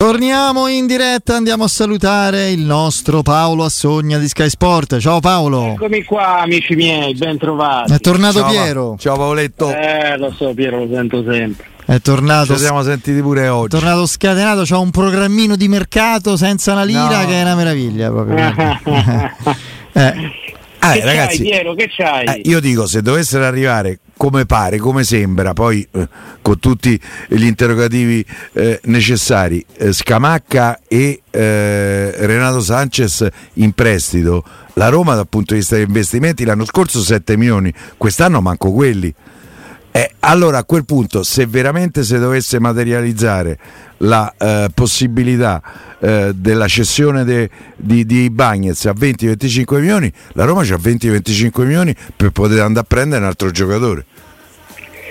Torniamo in diretta, andiamo a salutare il nostro Paolo Assogna di Sky Sport. Ciao Paolo. Eccomi qua, amici miei, ben trovati. È tornato Ciao, Piero. Ciao Paoletto. Eh, lo so, Piero, lo sento sempre. È tornato. Ci siamo sentiti pure oggi. È tornato scatenato, c'ha un programmino di mercato senza una lira No. che è una meraviglia proprio. eh, Ah, che ragazzi, c'hai, Piero, che c'hai? eh, io dico, se dovessero arrivare come pare, come sembra, poi eh, con tutti gli interrogativi eh, necessari, eh, Scamacca e eh, Renato Sanchez in prestito, la Roma dal punto di vista degli investimenti l'anno scorso 7 milioni, quest'anno manco quelli. Eh, allora a quel punto, se veramente si dovesse materializzare la eh, possibilità eh, della cessione de- di, di Bagnez a 20-25 milioni, la Roma c'ha 20-25 milioni per poter andare a prendere un altro giocatore.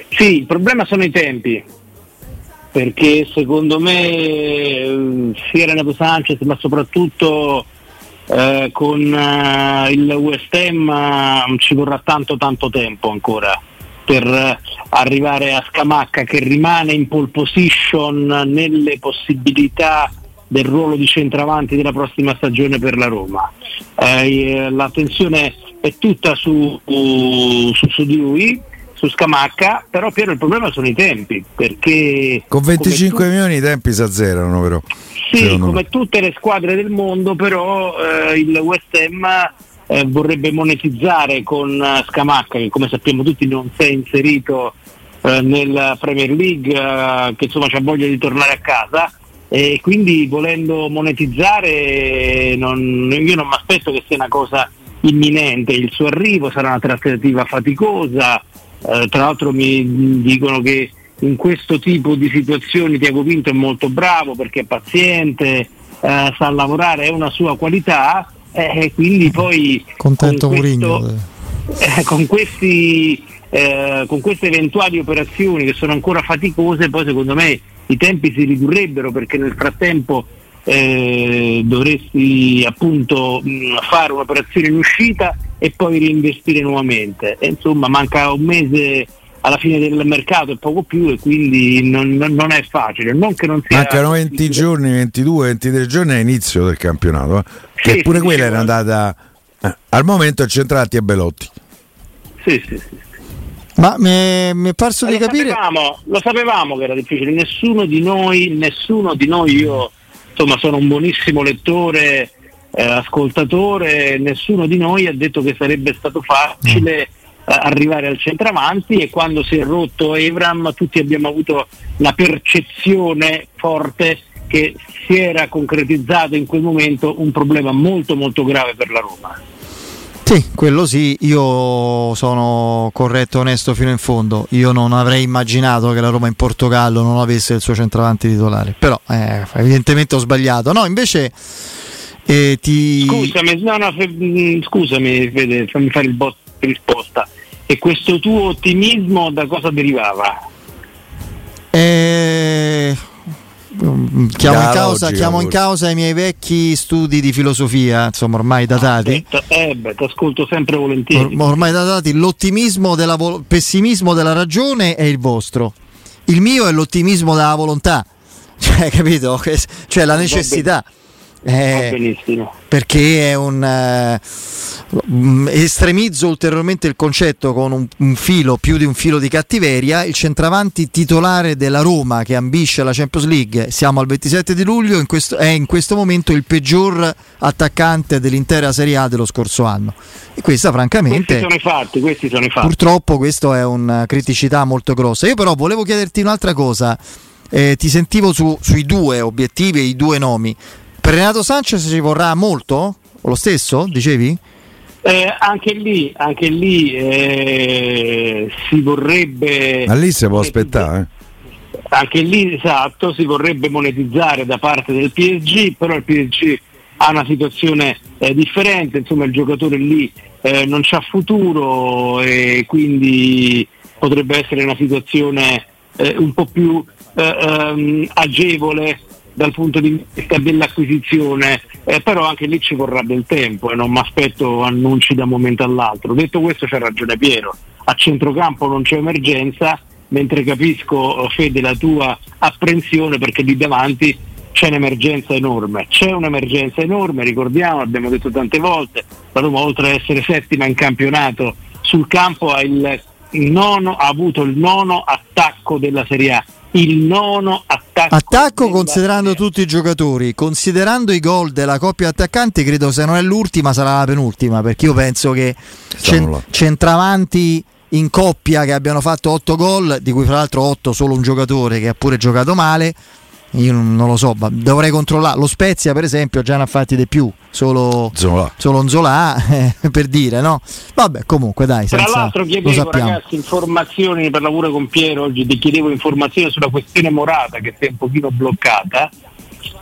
Sì, il problema sono i tempi. Perché secondo me eh, sia Renato Sanchez, ma soprattutto eh, con eh, il West Ham ci vorrà tanto tanto tempo ancora per eh, arrivare a Scamacca che rimane in pole position nelle possibilità del ruolo di centravanti della prossima stagione per la Roma. Eh, l'attenzione è tutta su, su, su di lui, su Scamacca, però Piero il problema sono i tempi, perché Con 25 come tu- milioni i tempi si azzerano però. sì, come tutte le squadre del mondo, però eh, il West Ham eh, vorrebbe monetizzare con eh, Scamacca, che come sappiamo tutti non si è inserito eh, nella Premier League, eh, che insomma ha voglia di tornare a casa. E quindi volendo monetizzare non- io non mi aspetto che sia una cosa imminente, il suo arrivo sarà una trattativa faticosa, eh, tra l'altro mi dicono che in questo tipo di situazioni Tiago Pinto è molto bravo perché è paziente, eh, sa lavorare, è una sua qualità eh, quindi poi contento con questo- Mourinho. eh, con, questi, eh, con queste eventuali operazioni che sono ancora faticose, poi secondo me i tempi si ridurrebbero perché nel frattempo eh, dovresti appunto mh, fare un'operazione in uscita e poi reinvestire nuovamente. E, insomma, manca un mese alla fine del mercato e poco più e quindi non, non- non è facile. Non che non sia Mancano 20 giorni, 22, 23 giorni all'inizio del campionato, eh, che Sì, pure sì, quella sì, era andata eh, al momento è centrati a Belotti. Sì, sì, sì. Ma mi mi è parso Ma di lo, capire. sapevamo, lo sapevamo che era difficile, nessuno di noi, nessuno di noi, io insomma sono un buonissimo lettore, eh, ascoltatore, nessuno di noi ha detto che sarebbe stato facile eh, arrivare al centravanti e quando si è rotto Evram tutti abbiamo avuto la percezione forte che si era concretizzato in quel momento un problema molto molto grave per la Roma. Sì, quello sì, io sono corretto e onesto fino in fondo. Io non avrei immaginato che la Roma in Portogallo non avesse il suo centravanti titolare. Però eh, evidentemente ho sbagliato. No, invece eh, ti. Scusami, no, no, fe- mh, scusami Fede, fammi fare il bot di risposta. E questo tuo ottimismo da cosa derivava? Eh, chiamo, in causa, chiamo in causa, i miei vecchi studi di filosofia, insomma ormai datati. Eh beh, ti ascolto sempre volentieri. Or, ormai datati, l'ottimismo della vo- pessimismo della ragione è il vostro. Il mio è l'ottimismo della volontà. Cioè, capito? Cioè la necessità. Eh, perché è un eh, estremizzo ulteriormente il concetto con un, un, filo più di un filo di cattiveria. Il centravanti titolare della Roma che ambisce la Champions League siamo al 27 di luglio in questo, è in questo momento il peggior attaccante dell'intera Serie A dello scorso anno. E questa francamente questi sono i fatti, questi sono i fatti. purtroppo questa è una criticità molto grossa. Io però volevo chiederti un'altra cosa. Eh, ti sentivo su, sui due obiettivi e i due nomi per Renato Sanchez ci vorrà molto? O lo stesso, dicevi? Eh, anche lì, anche lì eh, si vorrebbe. Ma lì si può aspettare. Eh? Anche lì, esatto, si vorrebbe monetizzare da parte del PSG, però il PSG ha una situazione eh, differente, insomma il giocatore lì eh, non c'ha futuro e quindi potrebbe essere una situazione eh, un po' più ehm, agevole dal punto di vista dell'acquisizione, eh, però anche lì ci vorrà del tempo e non mi aspetto annunci da un momento all'altro. Detto questo c'è ragione Piero, a centrocampo non c'è emergenza, mentre capisco eh, Fede la tua apprensione perché lì davanti c'è un'emergenza enorme, c'è un'emergenza enorme, ricordiamo, abbiamo detto tante volte, la Roma oltre ad essere settima in campionato sul campo ha, il nono, ha avuto il nono attacco della Serie A il nono attacco. Attacco considerando tutti i giocatori, considerando i gol della coppia attaccante, credo se non è l'ultima sarà la penultima, perché io penso che cent- centravanti in coppia che abbiano fatto 8 gol, di cui fra l'altro 8 solo un giocatore che ha pure giocato male, io non lo so, dovrei controllare. Lo Spezia, per esempio, già ne ha fatti di più, solo Zola, solo Zola eh, per dire, no? Vabbè, comunque dai. Tra senza, l'altro chiedevo ragazzi informazioni per lavoro con Piero, oggi ti chiedevo informazioni sulla questione Morata che si è un pochino bloccata.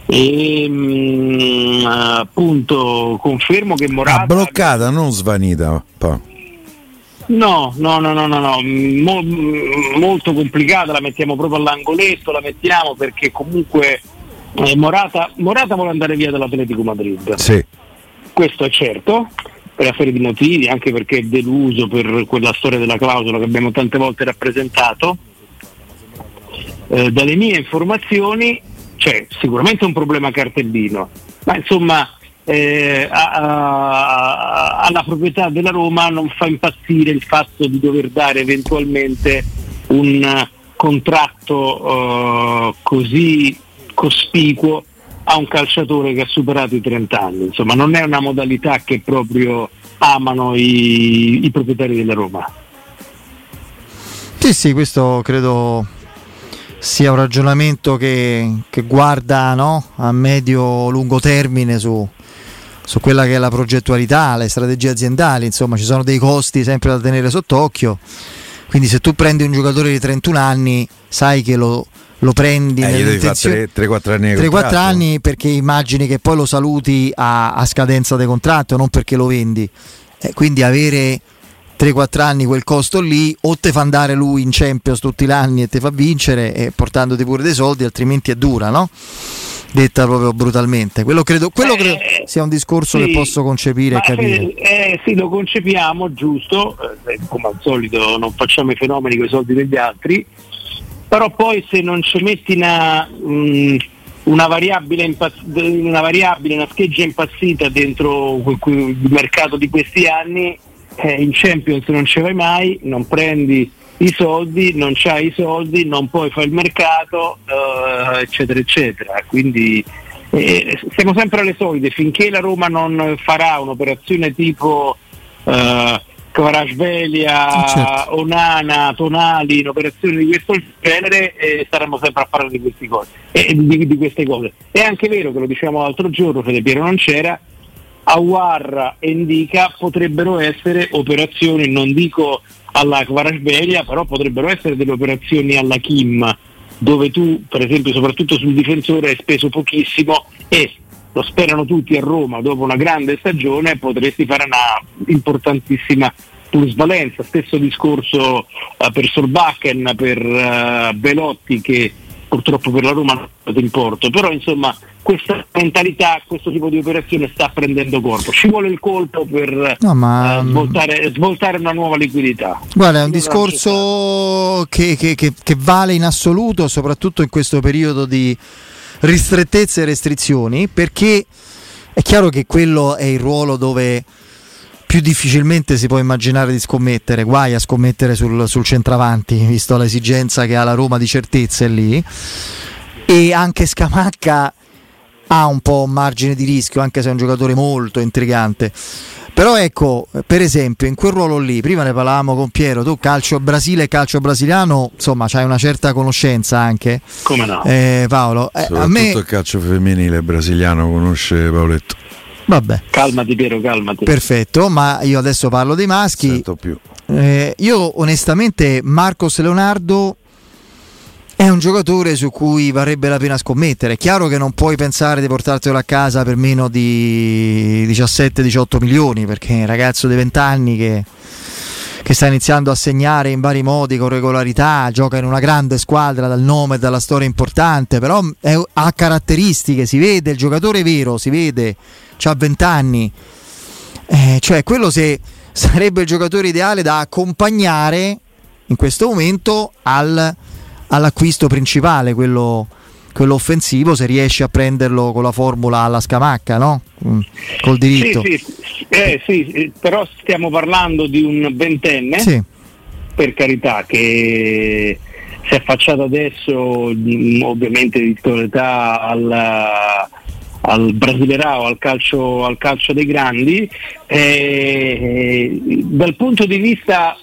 E mh, mm, appunto confermo che Morata... Ah, bloccata, non svanita. Pa. No, no, no, no, no, no. Mo- molto complicata, la mettiamo proprio all'angoletto, la mettiamo perché comunque eh, Morata, Morata vuole andare via dall'Atletico Madrid. Sì. Questo è certo, per serie di motivi, anche perché è deluso per quella storia della clausola che abbiamo tante volte rappresentato. Eh, dalle mie informazioni c'è sicuramente un problema cartellino, ma insomma eh, a, a, alla proprietà della Roma non fa impazzire il fatto di dover dare eventualmente un contratto uh, così cospicuo a un calciatore che ha superato i 30 anni. Insomma, non è una modalità che proprio amano i, i proprietari della Roma. Sì, sì, questo credo sia un ragionamento che, che guarda no? a medio-lungo termine su, su quella che è la progettualità, le strategie aziendali, insomma ci sono dei costi sempre da tenere sott'occhio, quindi se tu prendi un giocatore di 31 anni sai che lo, lo prendi eh, nell'intenzione 3-4 anni, 3-4 anni perché immagini che poi lo saluti a, a scadenza di contratto, non perché lo vendi. Eh, quindi avere 3-4 anni quel costo lì o te fa andare lui in Champions tutti gli anni e ti fa vincere e portandoti pure dei soldi, altrimenti è dura, no? detta proprio brutalmente. Quello credo, quello eh, credo sia un discorso sì, che posso concepire e capire. Eh, sì, lo concepiamo, giusto, eh, come al solito non facciamo i fenomeni con i soldi degli altri, però poi se non ci metti una, mh, una, variabile, impazz- una variabile, una scheggia impazzita dentro il mercato di questi anni, eh, in Champions non ci vai mai, non prendi i soldi, non c'hai i soldi, non puoi fare il mercato, uh, eccetera, eccetera. Quindi eh, siamo sempre alle solite, finché la Roma non farà un'operazione tipo uh, Kvarasvelia, certo. Onana, Tonali, un'operazione di questo genere, eh, staremo sempre a parlare di, questi cose, eh, di, di queste cose. È anche vero che lo dicevamo l'altro giorno, Fede Piero non c'era, Awar e Indica potrebbero essere operazioni, non dico alla Kvarasbelia, però potrebbero essere delle operazioni alla Kim, dove tu, per esempio, soprattutto sul difensore, hai speso pochissimo e lo sperano tutti a Roma dopo una grande stagione, potresti fare una importantissima plusvalenza. Stesso discorso uh, per Solbakken, per uh, Belotti che purtroppo per la Roma non è stato in porto, però insomma questa mentalità, questo tipo di operazione sta prendendo corpo. Ci vuole il colpo per No, ma- eh, svoltare, svoltare una nuova liquidità. Guarda, è un discorso che, che- che- che vale in assoluto, soprattutto in questo periodo di ristrettezze e restrizioni, perché è chiaro che quello è il ruolo dove più difficilmente si può immaginare di scommettere, guai a scommettere sul, sul centravanti, visto l'esigenza che ha la Roma di certezze lì. E anche Scamacca ha un po' un margine di rischio, anche se è un giocatore molto intrigante. Però ecco, per esempio, in quel ruolo lì, prima ne parlavamo con Piero, tu calcio Brasile e calcio brasiliano, insomma, c'hai una certa conoscenza anche. Come no? Eh, Paolo, eh, a me il calcio femminile brasiliano conosce Paoletto. Vabbè, Calmati Piero, calmati. perfetto, ma io adesso parlo dei maschi. Sento più. Eh, io onestamente Marcos Leonardo è un giocatore su cui varrebbe la pena scommettere. È chiaro che non puoi pensare di portartelo a casa per meno di 17-18 milioni, perché è un ragazzo di 20 anni che, che sta iniziando a segnare in vari modi con regolarità, gioca in una grande squadra dal nome e dalla storia importante, però è- ha caratteristiche, si vede, il giocatore vero, si vede, ha 20 anni. Eh, cioè, quello se sarebbe il giocatore ideale da accompagnare in questo momento al- all'acquisto principale, quello, quello offensivo, se riesci a prenderlo con la formula alla scamacca, no? Mm, Col diritto. Sì, sì, eh, sì, eh, però stiamo parlando di un ventenne, Sì. per carità, che si è affacciato adesso mh, ovviamente di tutta l'età al, Brasilerao, al calcio, al calcio dei grandi. Eh, dal punto di vista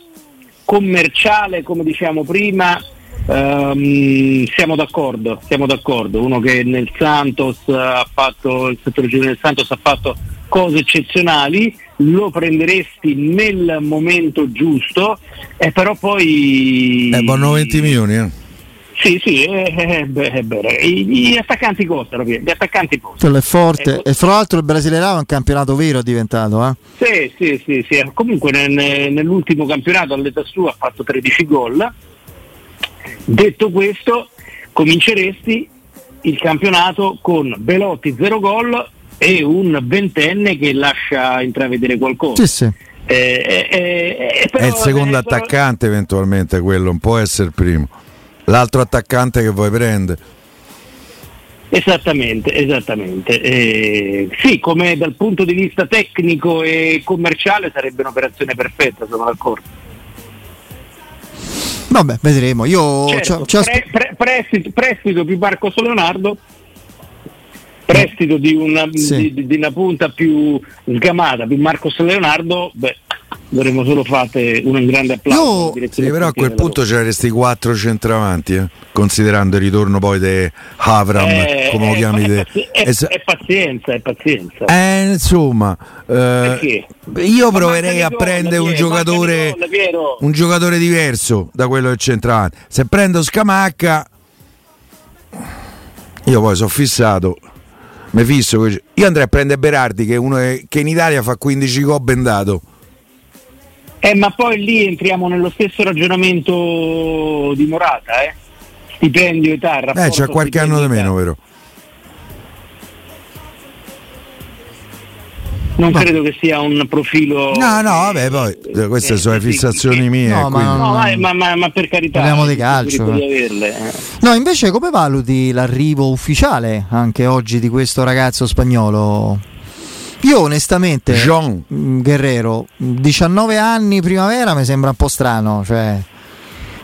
commerciale, come diciamo prima, ehm, siamo d'accordo, siamo d'accordo. Uno che nel Santos ha fatto, il settore giovanile del Santos ha fatto cose eccezionali, lo prenderesti nel momento giusto, e però poi... Eh, vanno 20 milioni, eh. Sì, sì, eh, eh, beh, eh, beh, I- gli attaccanti costano, gli attaccanti costano. Quello è forte. Ecco. E fra l'altro il Brasileirao è un campionato vero è diventato, eh? Sì, sì, sì, sì. Comunque nel- nell'ultimo campionato all'età sua ha fatto 13 gol. Detto questo, cominceresti il campionato con Belotti 0 gol e un ventenne che lascia intravedere qualcosa. Sì, sì. Eh, eh, eh, però- È il secondo eh, però- attaccante eventualmente quello, non può essere il primo. L'altro attaccante che vuoi prendere. Esattamente, esattamente. Eh, sì, come dal punto di vista tecnico e commerciale sarebbe un'operazione perfetta, sono d'accordo. Vabbè, vedremo. Io Certo, ci aspe- pre- pre- prestito, prestito più Marcos Leonardo, prestito di una, Sì. di, di una punta più sgamata, più Marcos Leonardo, beh, dovremmo solo fate un grande applauso. Io- Sì, però a quel punto c'eresti quattro centravanti, eh, considerando il ritorno poi di Avram, Eh, come lo eh, chiami è, te. è- Es- è pazienza, è pazienza. eh, insomma, eh, io proverei a prendere un giocatore, un giocatore diverso da quello del centravanti. Se prendo Scamacca, io poi sono fissato. Mi fisso, io andrei a prendere Berardi che, è uno che che in Italia fa 15 gol bendato. Eh, ma poi lì entriamo nello stesso ragionamento di Morata, eh? Stipendio, età, Eh, rapporto c'ha qualche anno di meno, vero? Non credo che sia un profilo. No, no, vabbè, poi eh, queste eh, sono le sì, fissazioni mie. No, ma quindi- No, ma, ma- ma- ma per carità. Parliamo di hai calcio, eh. di averle, eh. No, invece come valuti l'arrivo ufficiale anche oggi di questo ragazzo spagnolo? Io onestamente, Jean. mm, Guerrero, 19 anni primavera mi sembra un po' strano, cioè...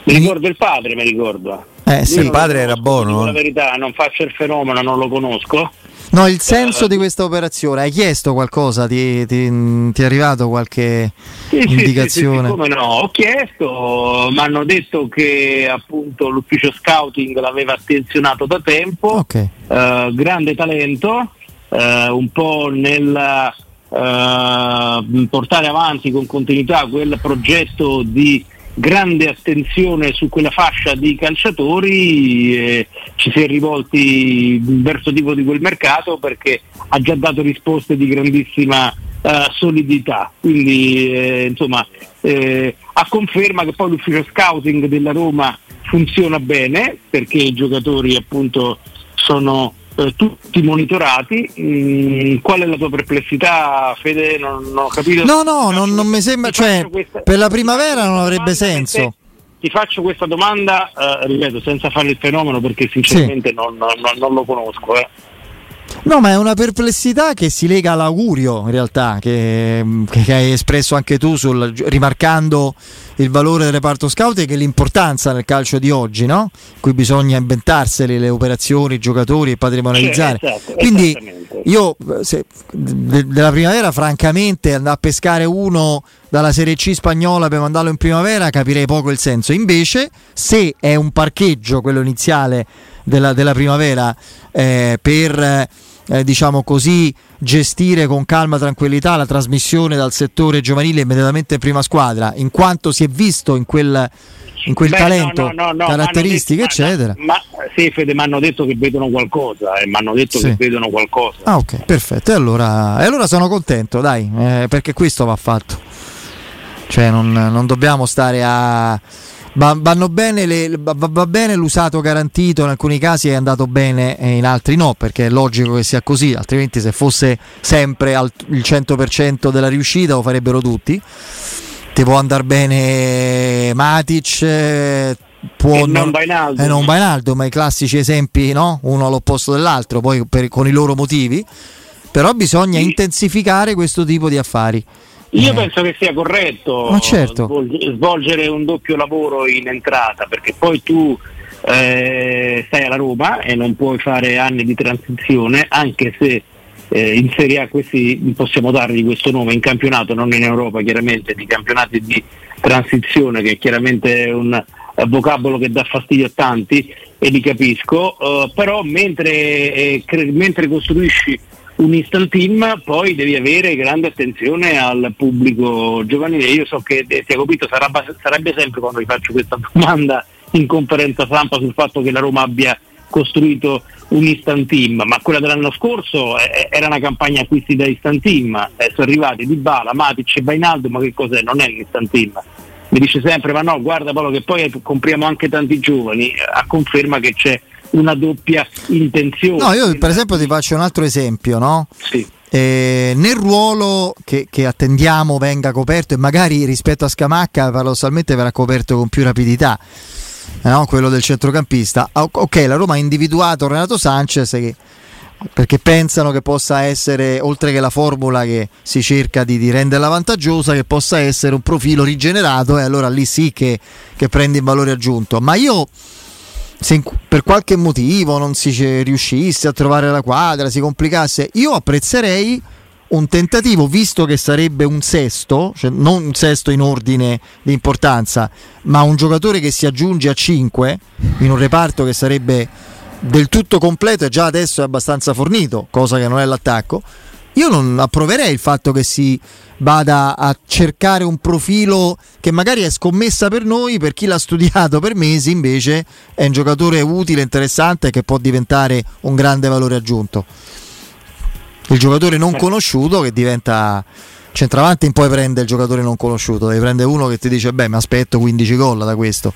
Mi ricordo il padre, mi ricordo. Eh, sì. Il padre era buono, dico eh. La verità, non faccio il fenomeno, non lo conosco. No, il senso di questa operazione, hai chiesto qualcosa? Ti, ti- ti è arrivato qualche Sì, indicazione? Sì, sì, come no, ho chiesto, mi hanno detto che appunto l'ufficio scouting l'aveva attenzionato da tempo, Ok. eh, grande talento, eh, un po' nel eh, portare avanti con continuità quel progetto di grande attenzione su quella fascia di calciatori, eh, ci si è rivolti verso tipo di quel mercato perché ha già dato risposte di grandissima eh, solidità. Quindi eh, insomma eh, a conferma che poi l'ufficio scouting della Roma funziona bene perché i giocatori appunto sono eh, tutti monitorati. Mm, qual è la tua perplessità, Fede? Non, non ho capito. No, no, non, non mi sembra, cioè, questa, per la primavera non avrebbe senso. Ti faccio questa domanda, eh, ripeto, senza fare il fenomeno perché sinceramente sì. non, non, non, lo conosco. Eh. No, ma è una perplessità che si lega all'augurio in realtà, che, che hai espresso anche tu sul, rimarcando il valore del reparto scout e che l'importanza nel calcio di oggi, no? Cui bisogna inventarseli le operazioni, i giocatori e patrimonializzare. Sì, esatto, Quindi io se, de, della primavera, francamente, andare a pescare uno dalla Serie C spagnola per mandarlo in primavera capirei poco il senso. Invece, se è un parcheggio quello iniziale della, della primavera eh, per eh, diciamo così gestire con calma e tranquillità la trasmissione dal settore giovanile immediatamente in prima squadra in quanto si è visto in quel, in quel Beh, talento, no, no, no, caratteristiche detto, eccetera? ma, ma sì Fede mi hanno detto che vedono qualcosa e eh, mi hanno detto sì. che vedono qualcosa. Ah ok perfetto. E allora, e allora sono contento dai eh, perché questo va fatto. Cioè non, non dobbiamo stare a vanno bene le, va, va, bene l'usato garantito, in alcuni casi è andato bene e in altri no, perché è logico che sia così, altrimenti se fosse sempre al, il 100% della riuscita lo farebbero tutti. Ti può andare bene Matic, eh, può e non Bainaldo. Eh, non Bainaldo, ma i classici esempi, no? uno all'opposto dell'altro, poi per, con i loro motivi. Però bisogna sì. intensificare questo tipo di affari. Io eh. penso che sia corretto certo. svolgere un doppio lavoro in entrata perché poi tu eh, stai alla Roma e non puoi fare anni di transizione anche se eh, in Serie A questi possiamo dargli questo nome in campionato, non in Europa chiaramente, di campionati di transizione che è chiaramente un eh, vocabolo che dà fastidio a tanti e li capisco, uh, però mentre, eh, cre- mentre costruisci un instant team, poi devi avere grande attenzione al pubblico giovanile. Io so che eh, Tiago Pinto sarebbe, sarebbe sempre quando gli faccio questa domanda in conferenza stampa sul fatto che la Roma abbia costruito un instant team, ma quella dell'anno scorso eh, eh, era una campagna acquisti da instant team, eh, sono arrivati Di Bala, Matic e Bainaldo, ma che cos'è? Non è un instant team. Mi dice sempre, ma no, guarda Paolo che poi compriamo anche tanti giovani, a conferma che c'è una doppia intenzione. No, io per esempio ti faccio un altro esempio, no? Sì. Eh, nel ruolo che, che, attendiamo venga coperto e magari rispetto a Scamacca paradossalmente verrà coperto con più rapidità, eh, no? quello del centrocampista. Ah, ok, la Roma ha individuato Renato Sanchez che, perché pensano che possa essere, oltre che la formula che si cerca di, di renderla vantaggiosa, che possa essere un profilo rigenerato e allora lì sì che, che prende in valore aggiunto. Ma io se per qualche motivo non si riuscisse a trovare la quadra, si complicasse, io apprezzerei un tentativo, visto che sarebbe un sesto, cioè non un sesto in ordine di importanza, ma un giocatore che si aggiunge a 5 in un reparto che sarebbe del tutto completo e già adesso è abbastanza fornito, cosa che non è l'attacco. Io non approverei il fatto che si vada a cercare un profilo che magari è scommessa per noi, per chi l'ha studiato per mesi invece è un giocatore utile, interessante che può diventare un grande valore aggiunto. Il giocatore non conosciuto che diventa centravanti in poi prende il giocatore non conosciuto, devi prendere uno che ti dice beh mi aspetto 15 gol da questo.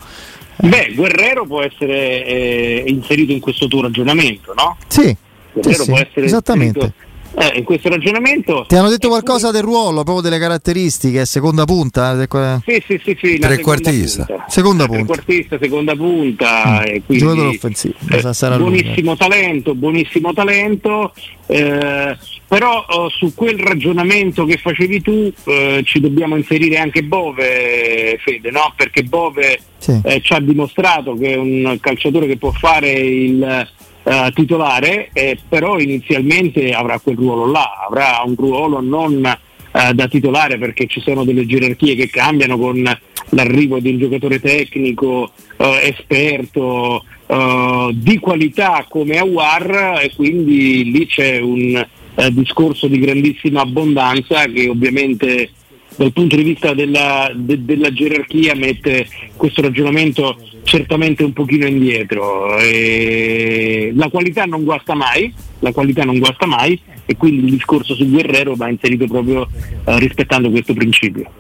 Beh, Guerrero può essere eh, inserito in questo tuo ragionamento, no? Sì, Guerrero sì, può essere esattamente. Inserito eh, in questo ragionamento. Ti hanno detto qualcosa del ruolo, proprio delle caratteristiche, seconda punta? Sì, sì, sì, sì trequartista. Seconda punta. Trequartista, seconda punta. Mm. Quindi, Giocatore offensivo. Eh, buonissimo talento, buonissimo talento. Eh, però oh, su quel ragionamento che facevi tu eh, ci dobbiamo inserire anche Bove, Fede, no? Perché Bove sì. Eh, ci ha dimostrato che è un calciatore che può fare il eh, titolare, eh, però inizialmente avrà quel ruolo là, avrà un ruolo non eh, da titolare perché ci sono delle gerarchie che cambiano con l'arrivo di un giocatore tecnico, eh, esperto, eh, di qualità come Awar e quindi lì c'è un discorso di grandissima abbondanza che ovviamente dal punto di vista della, de, della gerarchia mette questo ragionamento certamente un pochino indietro. E la qualità non guasta mai, la qualità non guasta mai e quindi il discorso su Guerrero va inserito proprio eh, rispettando questo principio.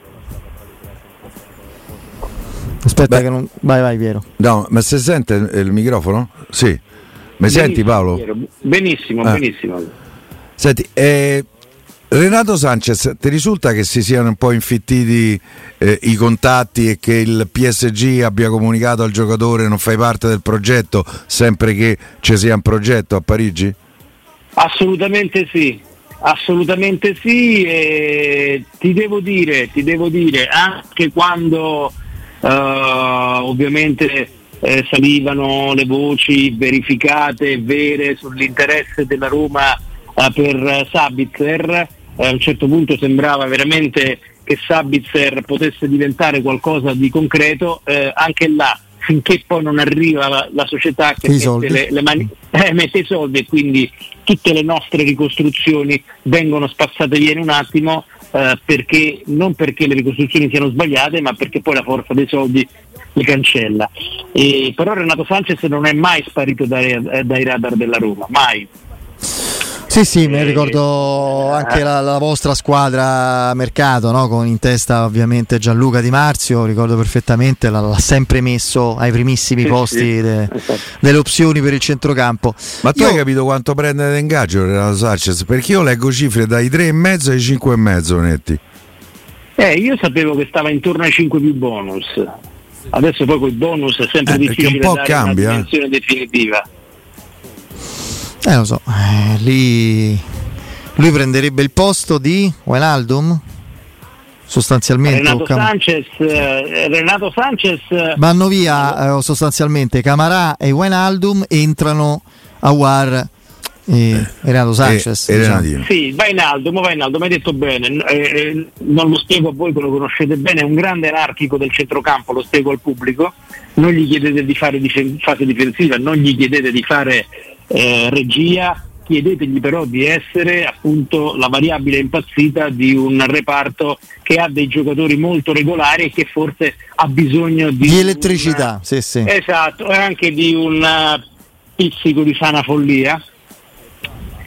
Aspetta Beh. che non... Vai, vai Piero. No, ma se sente il il microfono? Sì. Mi Benissimo, senti Paolo? Piero, Benissimo, Ah. benissimo. Senti, eh, Renato Sanchez, ti risulta che si siano un po' infittiti eh, i contatti e che il PSG abbia comunicato al giocatore non fai parte del progetto sempre che ci sia un progetto a Parigi? Assolutamente sì, assolutamente sì e ti devo dire, ti devo dire, anche quando eh, ovviamente eh, salivano le voci verificate vere sull'interesse della Roma eh, per Sabitzer, a un certo punto sembrava veramente che Sabitzer potesse diventare qualcosa di concreto, eh, anche là finché poi non arriva la, la società che mette, le, le mani, eh, mette i soldi e quindi tutte le nostre ricostruzioni vengono spazzate via in un attimo eh, perché non perché le ricostruzioni siano sbagliate ma perché poi la forza dei soldi le cancella. E, però Renato Sanchez non è mai sparito dai, eh, dai radar della Roma, mai. Sì, sì, mi Eh, ricordo anche eh. la, la vostra squadra mercato, no? con in testa ovviamente Gianluca Di Marzio, ricordo perfettamente, l'ha, l'ha sempre messo ai primissimi Sì, posti sì. de- delle opzioni per il centrocampo. Ma tu Io- hai capito quanto prende da ingaggio Renato Sanchez? Perché io leggo cifre dai 3,5 ai 5,5 netti. Eh, io sapevo che stava intorno ai 5 più bonus. Adesso poi con i bonus è sempre Eh, difficile un po' dare cambia, eh. una dimensione definitiva. Eh lo so, eh, lì lui prenderebbe il posto di Wijnaldum? Sostanzialmente Renato Cam- Sanchez, eh, Renato Sanchez eh, vanno via eh, sostanzialmente Camarà e Wijnaldum entrano a War e Renato Sanchez. e, e diciamo. Renatino. Sì, vai in alto, ma vai in alto, mi hai detto bene, eh, eh, non lo spiego a voi che lo conoscete bene, è un grande anarchico del centrocampo, lo spiego al pubblico, non gli chiedete di fare difen- fase difensiva, non gli chiedete di fare eh, regia, chiedetegli però di essere appunto la variabile impazzita di un reparto che ha dei giocatori molto regolari e che forse ha bisogno di, Di elettricità, una- sì, sì. Esatto, e anche di un eh, pizzico di sana follia.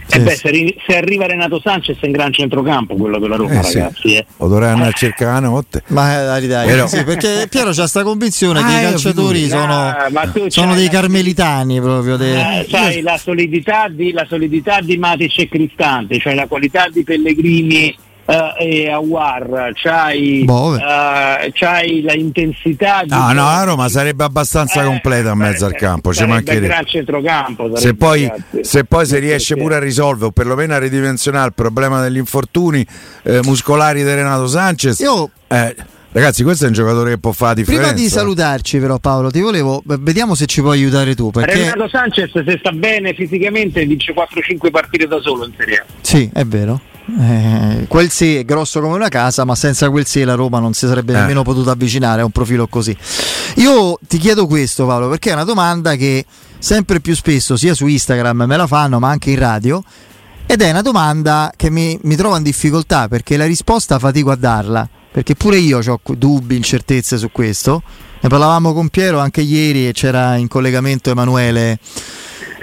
Sì, E beh, sì. se, se arriva Renato Sanchez è un gran centrocampo quello della Roma, Eh, sì. ragazzi. eh. O dovrei andare a cercare la notte. Ma eh, dai, dai, Però- sì, perché Piero c'ha sta convinzione che Ah, i io calciatori sono, Ah, sono dei la- carmelitani proprio. de- Eh, c'hai la solidità di, la solidità di Matic e Cristante, c'hai la qualità di Pellegrini eh, e Awar, c'hai, Boh, eh, c'hai la intensità di No, no, la Roma sarebbe abbastanza Eh, completa in mezzo al eh, campo, ci mancherebbe. gran centrocampo Se poi, se poi si riesce pure a risolvere o perlomeno a ridimensionare il problema degli infortuni eh, muscolari di Renato Sanchez, Io eh, ragazzi, questo è un giocatore che può fare la differenza. prima di salutarci, però, Paolo, ti volevo. Vediamo se ci puoi aiutare tu. Perché Renato Sanchez se sta bene fisicamente vince 4-5 partite da solo in Serie A. sì, è vero. Eh, quel sì è grosso come una casa, ma senza quel sì la Roma non si sarebbe Eh. nemmeno potuta avvicinare a un profilo così. Io ti chiedo questo, Paolo, perché è una domanda che sempre più spesso, sia su Instagram me la fanno, ma anche in radio. Ed è una domanda che mi, mi trova in difficoltà perché la risposta fatico a darla. Perché pure io ho dubbi, incertezze su questo. Ne parlavamo con Piero anche ieri e c'era in collegamento Emanuele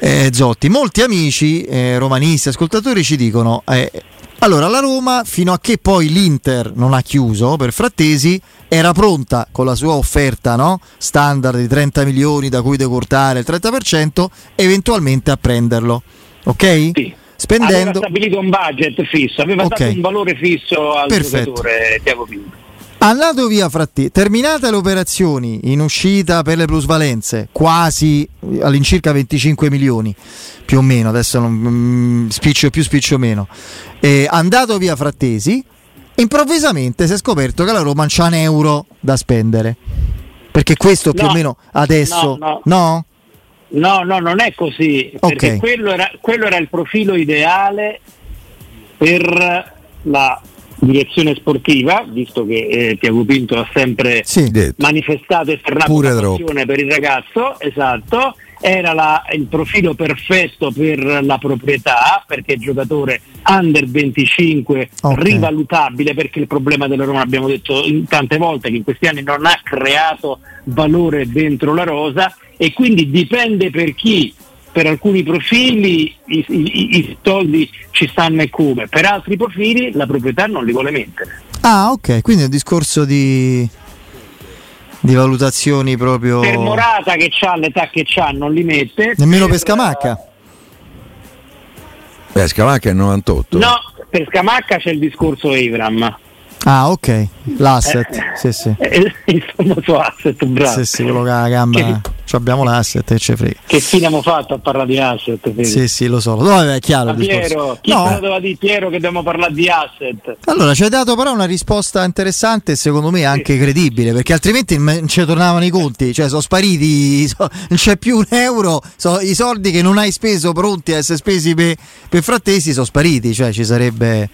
eh, Zotti. Molti amici eh, romanisti, ascoltatori ci dicono: eh, allora la Roma, fino a che poi l'Inter non ha chiuso per Frattesi, era pronta con la sua offerta no? standard di 30 milioni da cui decurtare il 30%, eventualmente a prenderlo. Ok? Sì. Spendendo. Aveva stabilito un budget fisso, aveva Ok. dato un valore fisso al Perfetto. giocatore Tiago Pinto. Andato via Frattesi, terminate le operazioni in uscita per le plusvalenze, quasi all'incirca 25 milioni, più o meno, adesso non, mm, spiccio più, spiccio meno. Eh, andato via Frattesi, improvvisamente si è scoperto che la Roma c'ha un euro da spendere. Perché questo più No. o meno adesso... No, no? No, no, non è così, perché Ok. quello, era, quello era il profilo ideale per la direzione sportiva, visto che eh, Tiago Pinto ha sempre Sì. Manifestato e fermato troppo. passione per il ragazzo, esatto, era la- il profilo perfetto per la proprietà, perché è giocatore under 25 Ok. rivalutabile, perché il problema della Roma abbiamo detto tante volte che in questi anni non ha creato valore dentro la rosa e quindi dipende per chi. Per alcuni profili i, i- i soldi ci stanno e come, per altri profili la proprietà non li vuole mettere. Ah, ok, quindi è un discorso di... di valutazioni proprio. Per Morata che ha l'età che ha non li mette. Nemmeno per Scamacca. Beh, Scamacca è 98. No, per Scamacca c'è il discorso Evram. Ah, ok, l'asset, eh, sì, sì. Eh, il famoso asset, bravo. Sì, sì, quello che ha la gamba. Che, abbiamo l'asset e ci frega. Che fine abbiamo fatto a parlare di asset? Vedi? Sì, sì, lo so. No, è chiaro. Piero, chi no. doveva dire Piero che dobbiamo parlare di asset? Allora, ci hai dato però una risposta interessante e secondo me anche sì. credibile, perché altrimenti non ci tornavano i conti, cioè sono spariti, so, non c'è più un euro, so, i soldi che non hai speso pronti a essere spesi per, per frattesi sono spariti, cioè ci sarebbe...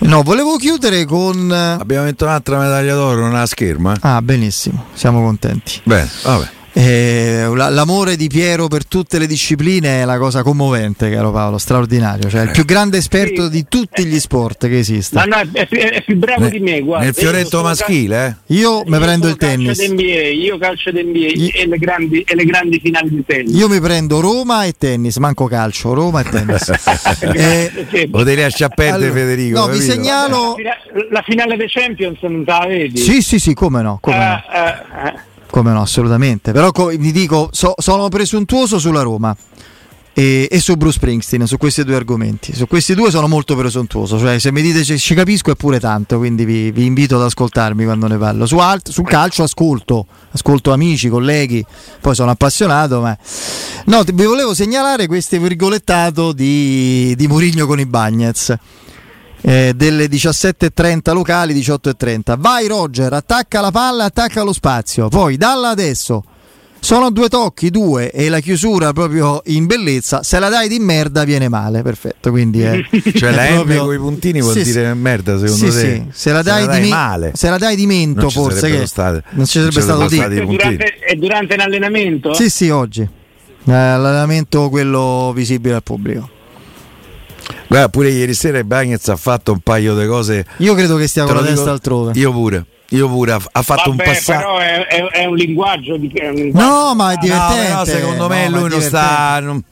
No, volevo chiudere con. Abbiamo vinto un'altra medaglia d'oro, ha scherma. Ah, benissimo, siamo contenti. Beh, vabbè. Eh, l'amore di Piero per tutte le discipline è la cosa commovente, caro Paolo, straordinario. Cioè, il più grande esperto sì. di tutti gli sport che esista. Ma no, è, più, è più bravo ne, di me. Guarda. Nel fioretto maschile, eh? Io mi prendo il tennis. NBA, io calcio d'NBA io, e, le grandi, e le grandi finali di tennis. Io mi prendo Roma e tennis, manco calcio, Roma e tennis. eh, Lo devi lasciare perdere, allora, Federico. No, vi segnalo. La, la, finale dei Champions non te la vedi? Sì, sì, sì, come no. Come uh, no. Uh, uh. Come no, assolutamente. Però co- vi dico, so, sono presuntuoso sulla Roma e, e, su Bruce Springsteen, su questi due argomenti. Su questi due sono molto presuntuoso. Cioè, se mi dite ci, ci capisco è pure tanto, quindi vi, vi, invito ad ascoltarmi quando ne parlo. Su alt- sul calcio ascolto, ascolto amici, colleghi, poi sono appassionato. Ma... No, vi volevo segnalare questo virgolettato di, di Murigno con i Bagnets eh, delle 17.30 locali, 18.30. Vai Roger, attacca la palla, attacca lo spazio. Poi dalla adesso. Sono due tocchi, due e la chiusura proprio in bellezza. Se la dai di merda viene male, perfetto. Quindi è, cioè la proprio... M con i puntini vuol sì, dire sì. merda secondo sì, te? Sì. Se la dai, se la dai di male. Se la dai di mento non forse che state, non ci sarebbe stato di durante, è durante l'allenamento? Sì, sì, oggi. Eh, l'allenamento quello visibile al pubblico. Guarda, pure ieri sera Bagnez ha fatto un paio di cose. Io credo che stia con la testa altrove. Io pure. Io pure ha fatto Vabbè, un passaggio. Però è, è, è, un linguaggio di. È un linguaggio. No, ma è divertente. No, secondo me no, lui non sta. Non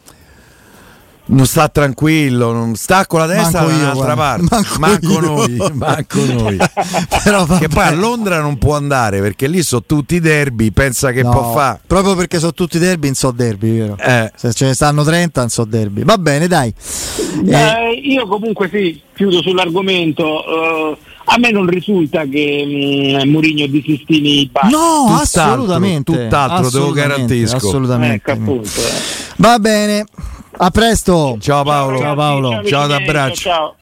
non sta tranquillo, non sta con la testa da un'altra parte. Manco, manco noi, manco noi. Però, che poi a Londra non può andare perché lì sono tutti derby, pensa che no, può fare. Proprio perché sono tutti derby, in so derby, vero? Eh. Se ce ne stanno 30, in so derby. Va bene, dai. Eh, io comunque sì, chiudo sull'argomento. Uh, a me non risulta che um, Murigno di Sistini No, tutt'altro, assolutamente. Tutt'altro, te lo garantisco. Assolutamente. Ecco, appunto, eh. Va bene. A presto. Ciao Paolo. Ciao, Paolo. Ciao, ciao, ciao d'abbraccio. Ciao.